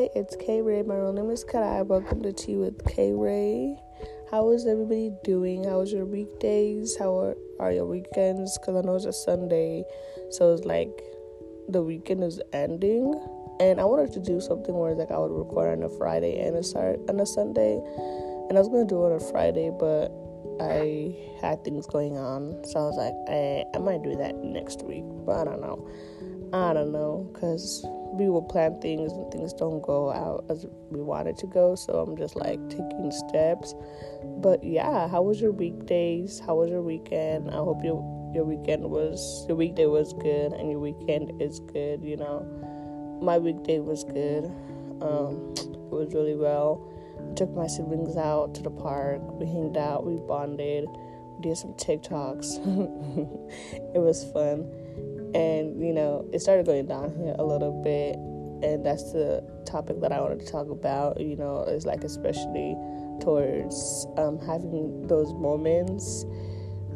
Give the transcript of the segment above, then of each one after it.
Hi, it's K Ray. My real name is Karaye. Welcome to Tea with K Ray. How is everybody doing? How was your weekdays? How are, are your weekends? Because I know it's a Sunday, so it's like the weekend is ending. And I wanted to do something where like I would record on a Friday and a start on a Sunday. And I was gonna do it on a Friday, but I had things going on, so I was like, I, I might do that next week, but I don't know. I don't know, cause we will plan things and things don't go out as we wanted to go. So I'm just like taking steps. But yeah, how was your weekdays? How was your weekend? I hope your your weekend was your weekday was good and your weekend is good. You know, my weekday was good. Um, it was really well. I took my siblings out to the park. We hanged out. We bonded. We did some TikToks. it was fun and you know it started going down here a little bit. And that's the topic that i wanted to talk about you know is like especially towards um, having those moments.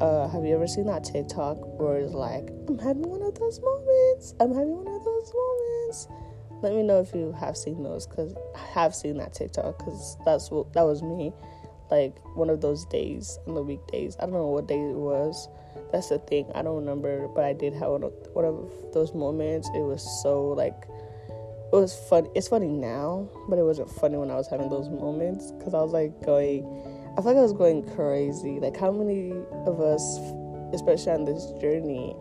Uh, have you ever seen that tiktok where it's like i'm having one of those moments. I'm having one of those moments. Let me know if you have seen those because i have seen that tiktok because that's what that was me like one of those days on the weekdays. I don't know what day it was that's the thing. I don't remember, but I did have one of, one of those moments. It was so like it was fun. It's funny now, but it wasn't funny when I was having those moments because I was like going. I feel like I was going crazy. Like how many of us, especially on this journey,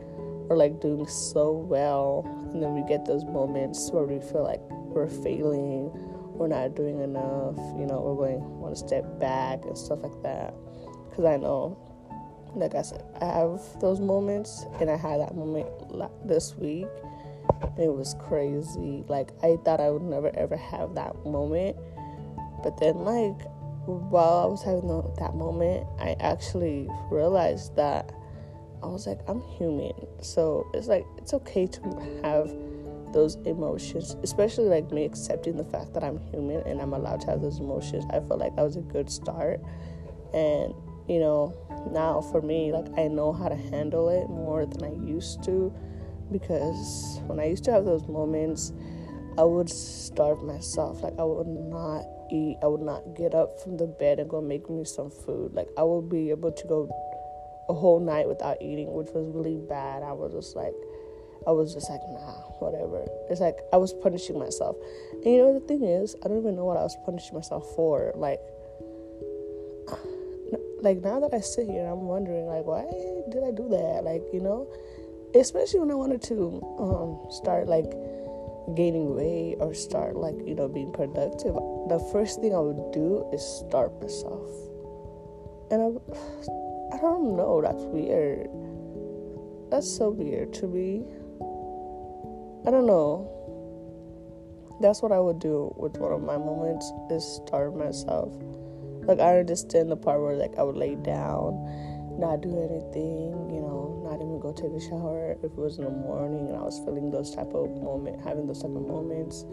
are like doing so well, and then we get those moments where we feel like we're failing, we're not doing enough. You know, we're going one step back and stuff like that. Because I know like I said, I have those moments, and I had that moment this week. it was crazy. Like I thought I would never ever have that moment, but then like while I was having that moment, I actually realized that I was like, I'm human, so it's like it's okay to have those emotions, especially like me accepting the fact that I'm human and I'm allowed to have those emotions. I felt like that was a good start, and you know, now for me, like I know how to handle it more than I used to because when I used to have those moments, I would starve myself. Like I would not eat. I would not get up from the bed and go make me some food. Like I would be able to go a whole night without eating, which was really bad. I was just like, I was just like, nah, whatever. It's like I was punishing myself. And you know the thing is, I don't even know what I was punishing myself for. Like like now that I sit here, I'm wondering like why did I do that? Like you know, especially when I wanted to um, start like gaining weight or start like you know being productive. The first thing I would do is starve myself, and I I don't know. That's weird. That's so weird to me. I don't know. That's what I would do with one of my moments is starve myself. Like I understand the part where like I would lay down, not do anything, you know, not even go take a shower if it was in the morning and I was feeling those type of moment, having those type of moments.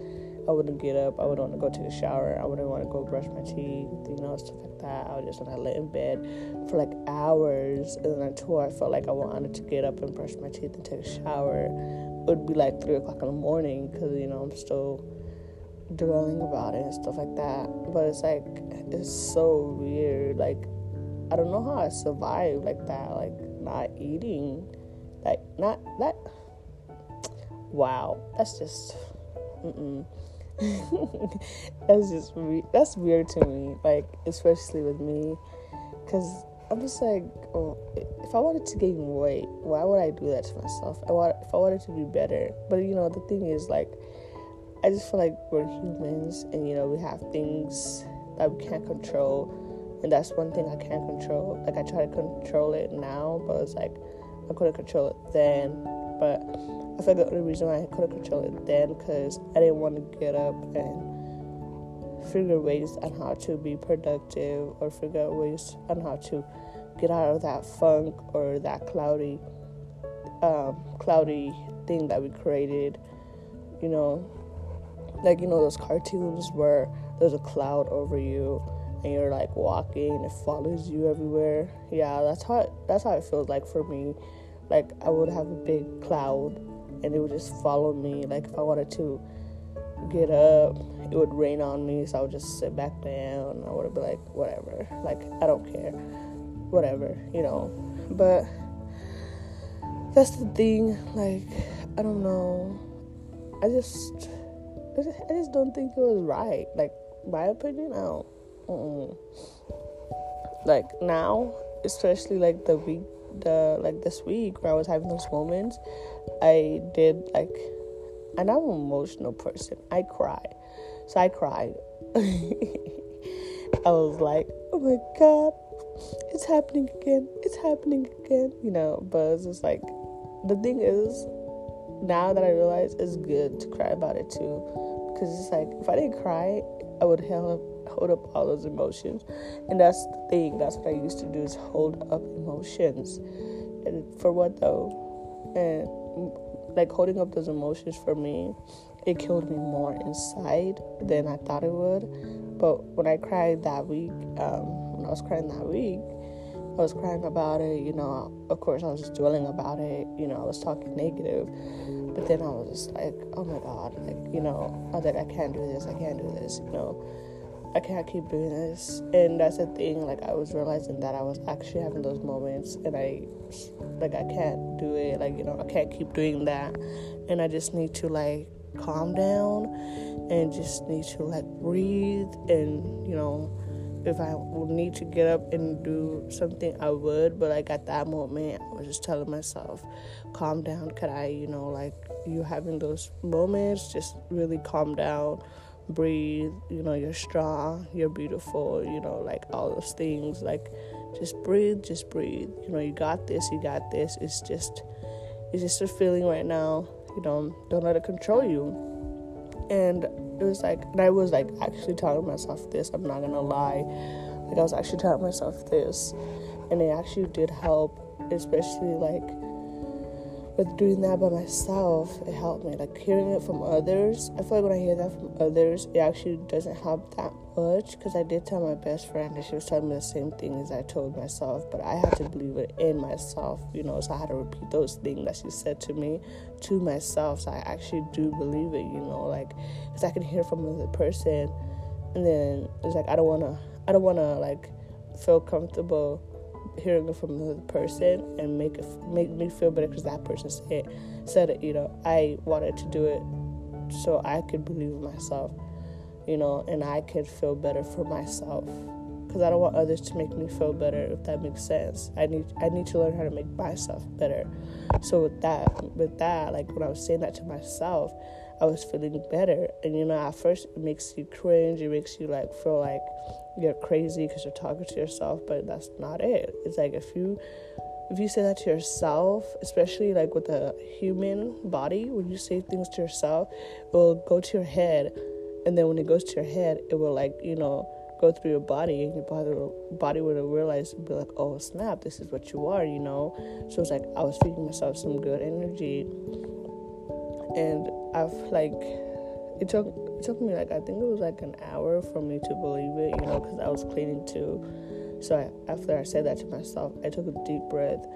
I wouldn't get up. I wouldn't want to go take a shower. I wouldn't want to go brush my teeth, you know, stuff like that. I would just want to lay in bed for like hours, and then until I felt like I wanted to get up and brush my teeth and take a shower, it would be like three o'clock in the morning because you know I'm still dwelling about it and stuff like that. But it's like it's so weird. Like I don't know how I survived like that. Like not eating, like not that. Wow, that's just. Mm-mm. that's just re- that's weird to me. Like especially with me, because I'm just like, oh, if I wanted to gain weight, why would I do that to myself? I want if I wanted to be better, but you know the thing is like I just feel like we're humans and you know we have things we can't control and that's one thing I can't control. Like I try to control it now, but it's like I couldn't control it then. But I feel like the reason why I couldn't control it then because I didn't want to get up and figure ways on how to be productive or figure out ways on how to get out of that funk or that cloudy, um, cloudy thing that we created. You know, like you know those cartoons where there's a cloud over you and you're like walking it follows you everywhere yeah that's how it, that's how it feels like for me like i would have a big cloud and it would just follow me like if i wanted to get up, it would rain on me, so I would just sit back down. I would be like, whatever, like I don't care, whatever, you know. But that's the thing, like I don't know. I just, I just don't think it was right. Like my opinion, I don't. Mm-mm. Like now, especially like the week, the like this week where I was having those moments, I did like, and I'm an emotional person. I cry, so I cried. I was like, oh my god, it's happening again. It's happening again. You know, but it's like the thing is, now that I realize it's good to cry about it too, because it's like if I didn't cry, I would hold up, all those emotions, and that's the thing. That's what I used to do is hold up emotions, and for what though? And like holding up those emotions for me, it killed me more inside than I thought it would. But when I cried that week, um, when I was crying that week, I was crying about it, you know, of course I was just dwelling about it, you know, I was talking negative. But then I was just like, oh my god, like, you know, I was like, I can't do this, I can't do this, you know. I can't keep doing this. And that's the thing, like I was realizing that I was actually having those moments and I like I can't do it, like, you know, I can't keep doing that. And I just need to like calm down and just need to like breathe and, you know, if I would need to get up and do something, I would. But like at that moment, I was just telling myself, calm down, could I, you know, like you having those moments, just really calm down, breathe, you know, you're strong, you're beautiful, you know, like all those things. Like just breathe, just breathe. You know, you got this, you got this. It's just it's just a feeling right now, you know, don't let it control you. And it was like, and I was like actually telling myself this. I'm not gonna lie, like I was actually telling myself this, and it actually did help, especially like with doing that by myself. It helped me. Like hearing it from others, I feel like when I hear that from others, it actually doesn't help that much. Because I did tell my best friend, and she was telling me the same thing as I told myself, but I had to believe it in myself, you know. So I had to repeat those things that she said to me to myself. So I actually do believe it, you know, like because I can hear from another person, and then it's like I don't wanna, I don't wanna like feel comfortable hearing it from another person and make it make me feel better because that person said said it. You know, I wanted to do it so I could believe in myself. You know, and I could feel better for myself because I don't want others to make me feel better. If that makes sense, I need I need to learn how to make myself better. So with that, with that, like when I was saying that to myself, I was feeling better. And you know, at first it makes you cringe. It makes you like feel like you're crazy because you're talking to yourself, but that's not it. It's like if you if you say that to yourself, especially like with a human body, when you say things to yourself, it will go to your head, and then when it goes to your head, it will like you know go through your body, and your body body will realize and be like, oh snap, this is what you are, you know. So it's like I was feeding myself some good energy, and I've like it took it took me like I think it was like an hour for me to believe it, you know, because I was cleaning too. So I, after I said that to myself, I took a deep breath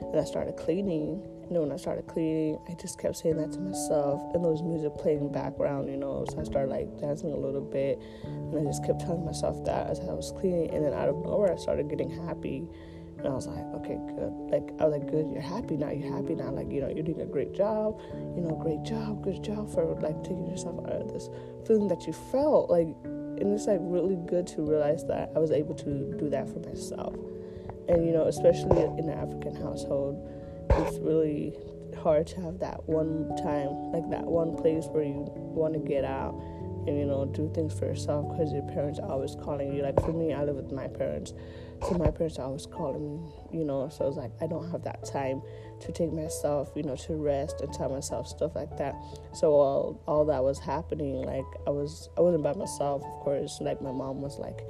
and I started cleaning. And then when I started cleaning, I just kept saying that to myself, and there was music playing background, you know. So I started like dancing a little bit, and I just kept telling myself that as I was cleaning. And then out of nowhere, I started getting happy and I was like, okay, good. Like, I was like, good, you're happy now, you're happy now. Like, you know, you're doing a great job, you know, great job, good job for like taking yourself out of this feeling that you felt. Like, and it's like really good to realize that I was able to do that for myself. And, you know, especially in an African household, it's really hard to have that one time, like that one place where you want to get out and you know do things for yourself because your parents are always calling you like for me i live with my parents so my parents are always calling you know so I was like i don't have that time to take myself you know to rest and tell myself stuff like that. So all all that was happening like i was i wasn't by myself of course. Like my mom was like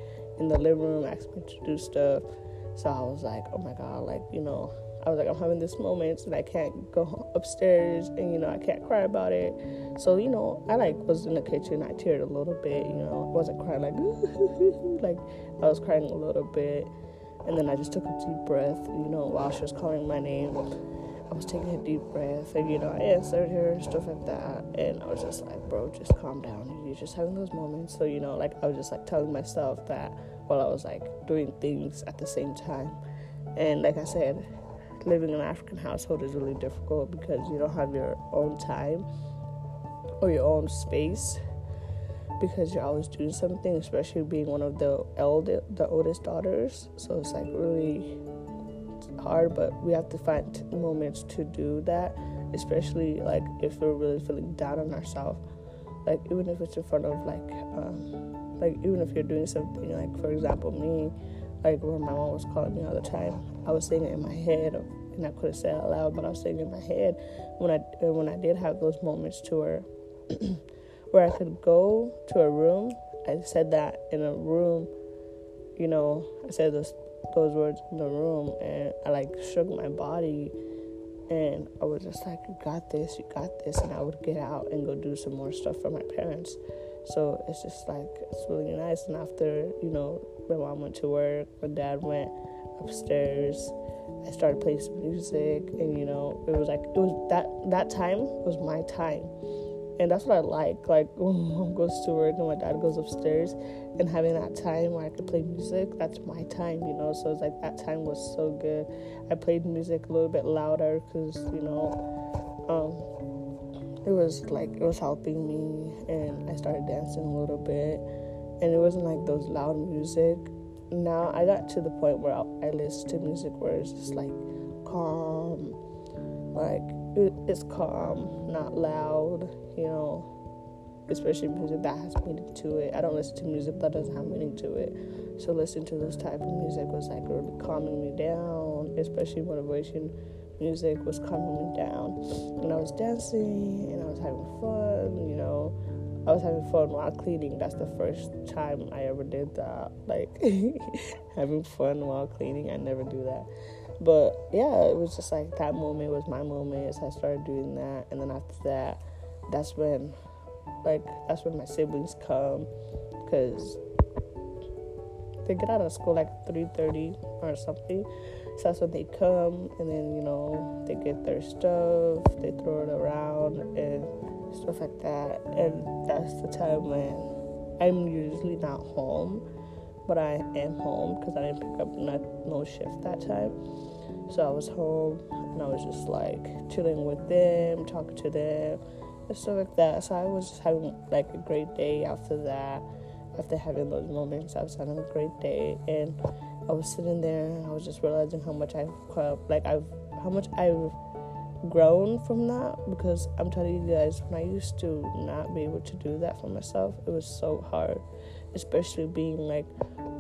in the living room asking me to do stuff. So i was like oh my god like you know I was like, I'm having this moment and I can't go upstairs and, you know, I can't cry about it. So, you know, I like was in the kitchen. I teared a little bit, you know, I wasn't crying like, like I was crying a little bit. And then I just took a deep breath, you know, while she was calling my name. I was taking a deep breath, and you know, I answered her and stuff like that, and I was just like, bro, just calm down. You're just having those moments. So you know, like I was just like telling myself that while I was like doing things at the same time, and like I said, living in an African household is really difficult because you don't have your own time or your own space because you're always doing something, especially being one of the elder, the oldest daughters. So it's like really hard, but we have to find moments to do that, especially like if we're really feeling down on ourselves. Like even if it's in front of like, um, like even if you're doing something like, for example, me, like when my mom was calling me all the time, I was saying it in my head, and I couldn't say it out loud, but I was saying it in my head when I when I did have those moments to where where I could go to a room. I said that in a room, you know, I said those those words in the room, and I like shook my body, and I was just like, "You got this, you got this," and I would get out and go do some more stuff for my parents. So it's just like it's really nice. And after you know, my mom went to work, my dad went upstairs. I started playing some music, and you know, it was like it was that that time was my time and that's what I like. Like when mom goes to work and my dad goes upstairs, and having that time where I could play music, that's my time, you know. So it's like that time was so good. I played music a little bit louder because you know, um, it was like it was helping me, and I started dancing a little bit, and it wasn't like those loud music. Now I got to the point where I, listen to music where it's just like calm, like it's calm, not loud, you know, especially music that has meaning to it. I don't listen to music that doesn't have meaning to it. So listening to this type of music was like really calming me down, especially motivation music was coming down. And I was dancing and I was having fun, you know. I was having fun while cleaning. That's the first time I ever did that. Like having fun while cleaning. I never do that. But yeah, it was just like that moment was my moment. So I started doing that, and then after that, that's when, like, that's when my siblings come, cause they get out of school like three thirty or something. So that's when they come, and then you know they get their stuff, they throw it around and stuff like that, and that's the time when I'm usually not home but I am home because I didn't pick up not, no shift that time. So I was home and I was just like chilling with them, talking to them, and stuff like that. So I was just having like a great day after that. After having those moments, I was having a great day, and I was sitting there and I was just realizing how much I've like I've how much I've grown from that because I'm telling you guys when I used to not be able to do that for myself, it was so hard, especially being like,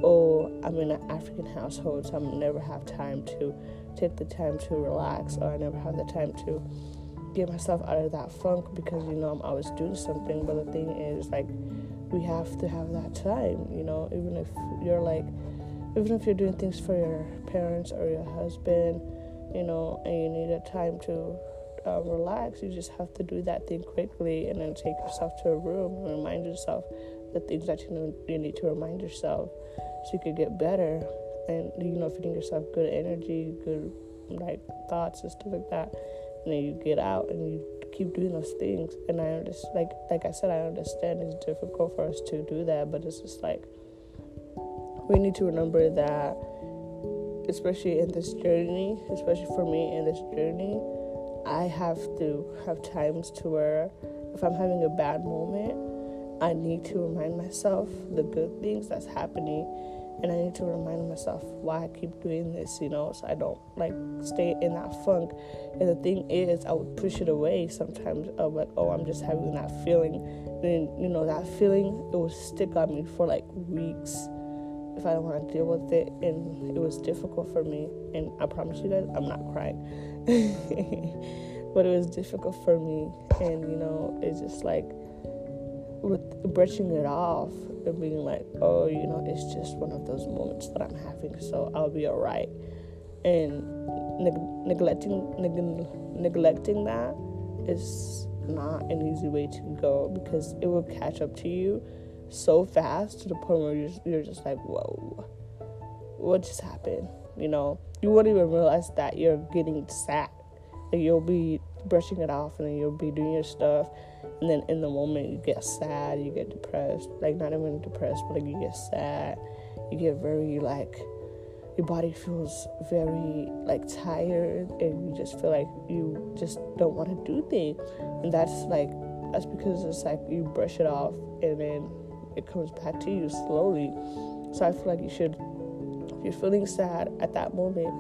oh, I'm in an African household, so I never have time to take the time to relax or I never have the time to get myself out of that funk because you know I'm always doing something. But the thing is like we have to have that time you know even if you're like even if you're doing things for your parents or your husband you know and you need a time to um, relax you just have to do that thing quickly and then take yourself to a room and remind yourself the things that you know you need to remind yourself so you could get better. And you know feeding yourself good energy good like thoughts and stuff like that. And then you get out and you keep doing those things. And i understand like like i said i understand it's difficult for us to do that but it's just like we need to remember that especially in this journey especially for me in this journey i have to have times to where if i'm having a bad moment i need to remind myself the good things that's happening and I need to remind myself why I keep doing this, you know, so I don't like stay in that funk. And the thing is, I would push it away sometimes of like, oh, I'm just having that feeling. And you know, that feeling it would stick on me for like weeks if I don't want to deal with it, and it was difficult for me. And I promise you guys, I'm not crying, but it was difficult for me, and you know, it's just like with brushing it off and being like, oh, you know, it's just one of those moments that I'm having, so I'll be alright. And neg- neglecting neg- neglecting that is not an easy way to go because it will catch up to you so fast to the point where you're, you're just like, whoa, what just happened? You know, you won't even realize that you're getting sad Like you'll be brushing it off and then you'll be doing your stuff and then in the moment you get sad, you get depressed. Like not even depressed, but like you get sad. You get very like your body feels very like tired and you just feel like you just don't want to do things. And that's like that's because it's like you brush it off and then it comes back to you slowly. So I feel like you should if you're feeling sad at that moment,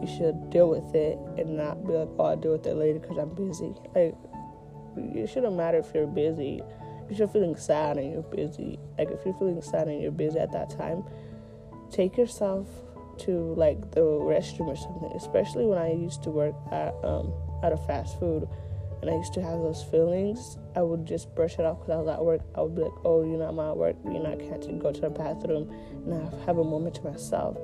you should deal with it and not be like, oh, I'll deal with it later because I'm busy. Like, it shouldn't matter if you're busy. If you're feeling sad and you're busy, like if you're feeling sad and you're busy at that time, take yourself to like the restroom or something. Especially when I used to work at um, at a fast food, I used to have those feelings. I would just brush it off because I was at work. I would be like, "Oh, you know, I'm at work. You know, I can't go to the bathroom and I have a moment to myself."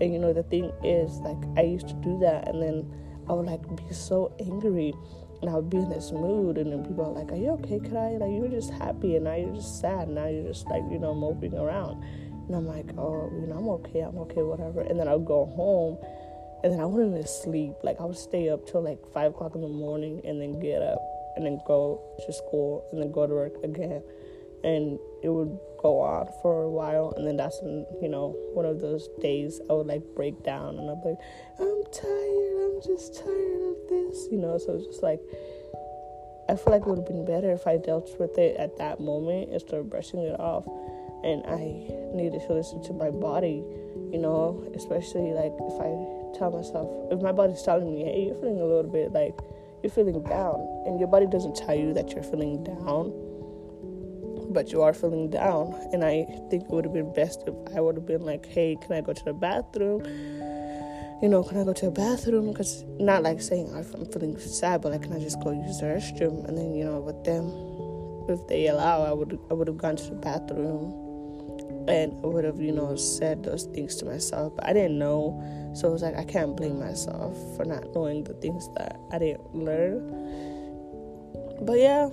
And you know, the thing is, like, I used to do that, and then I would like be so angry, and I would be in this mood, and then people are like, "Are you okay, Cry? Like, you were just happy, and now you're just sad. Now you're just like, you know, moping around." And I'm like, "Oh, you know, I'm okay. I'm okay, whatever." And then I'll go home, and then I wouldn't even sleep. Like, I would stay up till like five o'clock in the morning, and then get up, and then go to school, and then go to work again, and it would go on for a while. And then that's when you know one of those days i would like break down and i'm like i'm tired. I'm just tired of this you know? So it's just like i feel like it would have been better if i dealt with it at that moment instead of brushing it off. And i needed to listen to my body you know? Especially like if i tell myself if my body's telling me hey you're feeling a little bit like you're feeling down and your body doesn't tell you that you're feeling down but you are feeling down. And I think it would have been best if I would have been like, hey, can I go to the bathroom? You know, can I go to the bathroom? Because not like saying oh, I'm feeling sad, but like, can I just go use the restroom? And then, you know, with them, if they allow, I would I would have gone to the bathroom and I would have, you know, said those things to myself. But I didn't know. So it was like, I can't blame myself for not knowing the things that I didn't learn but yeah,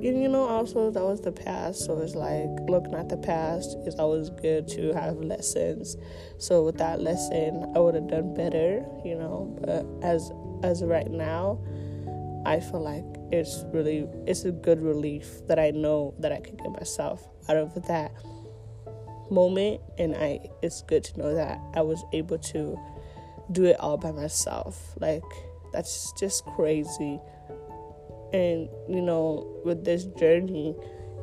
you know, also that was the past. So it's like looking at the past is always good to have lessons. So with that lesson, I would have done better, you know. But as as right now, I feel like it's really it's a good relief that I know that I can get myself out of that moment, and I it's good to know that I was able to do it all by myself. Like that's just crazy. And you know with this journey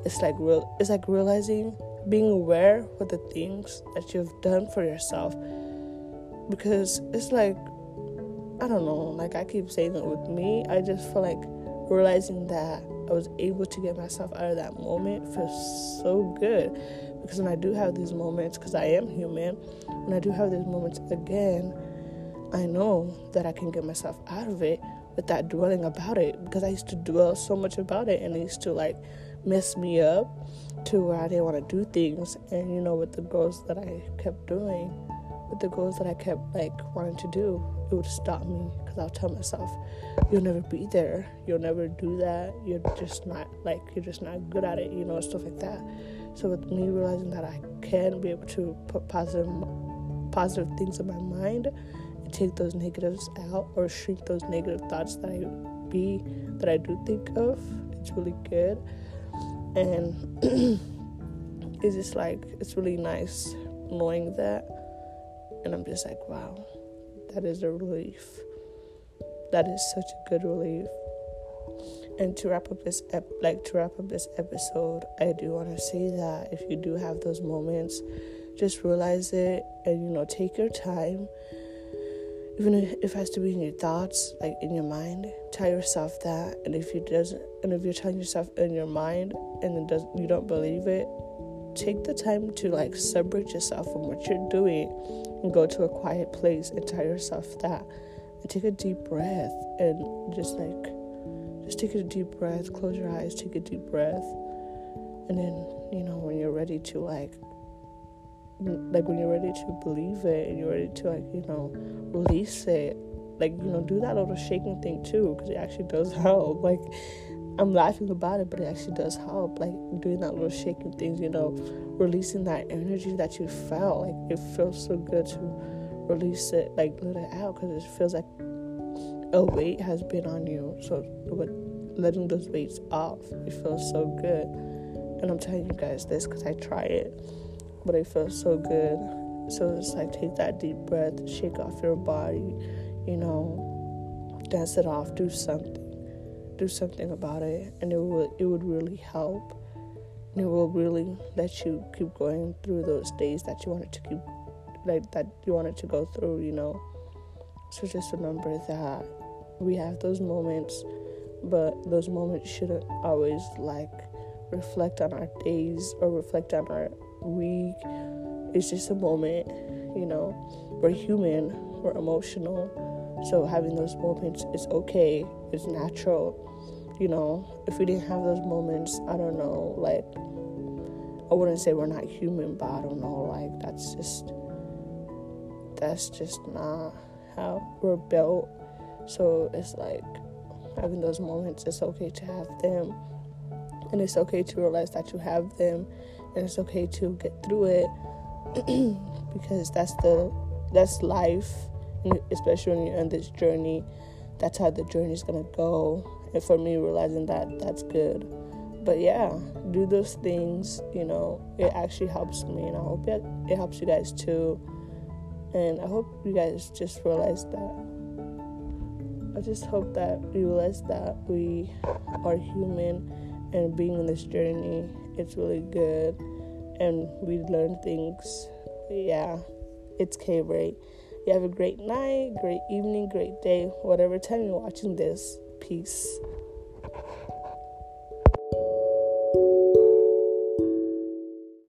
it's like real it's like realizing being aware with the things that you've done for yourself. Because it's like i don't know like i keep saying it with me i just feel like realizing that i was able to get myself out of that moment feels so good because when i do have these moments because i am human when i do have these moments again i know that i can get myself out of it without dwelling about it because I used to dwell so much about it and it used to like mess me up to where I didn't want to do things. And you know, with the goals that I kept doing, with the goals that I kept like wanting to do, it would stop me because I'll tell myself, "You'll never be there. You'll never do that. You're just not like you're just not good at it." You know, stuff like that. So with me realizing that I can be able to put positive positive things in my mind and take those negatives out or shrink those negative thoughts that I be that I do think of. It's really good. And it's just like it's really nice knowing that. And I'm just like, wow, that is a relief. That is such a good relief. And to wrap up this ep- like to wrap up this episode, I do want to say that if you do have those moments, just realize it and you know take your time even if it has to be in your thoughts, like in your mind, tell yourself that. And if you doesn't, and if you're telling yourself in your mind and it does, you don't believe it, take the time to like separate yourself from what you're doing and go to a quiet place and tell yourself that. And take a deep breath and just like, just take a deep breath. Close your eyes, take a deep breath, and then you know when you're ready to like like when you're ready to believe it and you're ready to like you know release it like you know do that little shaking thing too because it actually does help like i'm laughing about it but it actually does help like doing that little shaking things you know releasing that energy that you felt like it feels so good to release it like let it out because it feels like a weight has been on you. So, but letting those weights off, it feels so good. And I'm telling you guys this because I try it, but it feels so good. So it's like take that deep breath, shake off your body, you know, dance it off, do something, do something about it, and it will it would really help. And it will really let you keep going through those days that you wanted to keep, like that you wanted to go through, you know. So just remember that we have those moments, but those moments shouldn't always like reflect on our days or reflect on our week. It's just a moment, you know. We're human, we're emotional. So having those moments is okay, it's natural. You know, if we didn't have those moments, I don't know, like I wouldn't say we're not human, but I don't know, like that's just that's just not how we're built. So it's like having those moments, it's okay to have them. And it's okay to realize that you have them. And it's okay to get through it. Because that's the that's life. Especially when you're on this journey that's how the journey is gonna go. And for me realizing that that's good. But yeah do those things you know it actually helps me. And i hope it, it helps you guys too. And i hope you guys just realize that i just hope that you realize that we are human and being on this journey it's really good. And we learn things. Yeah it's k-ray you have a great night great evening great day whatever time you're watching this. Peace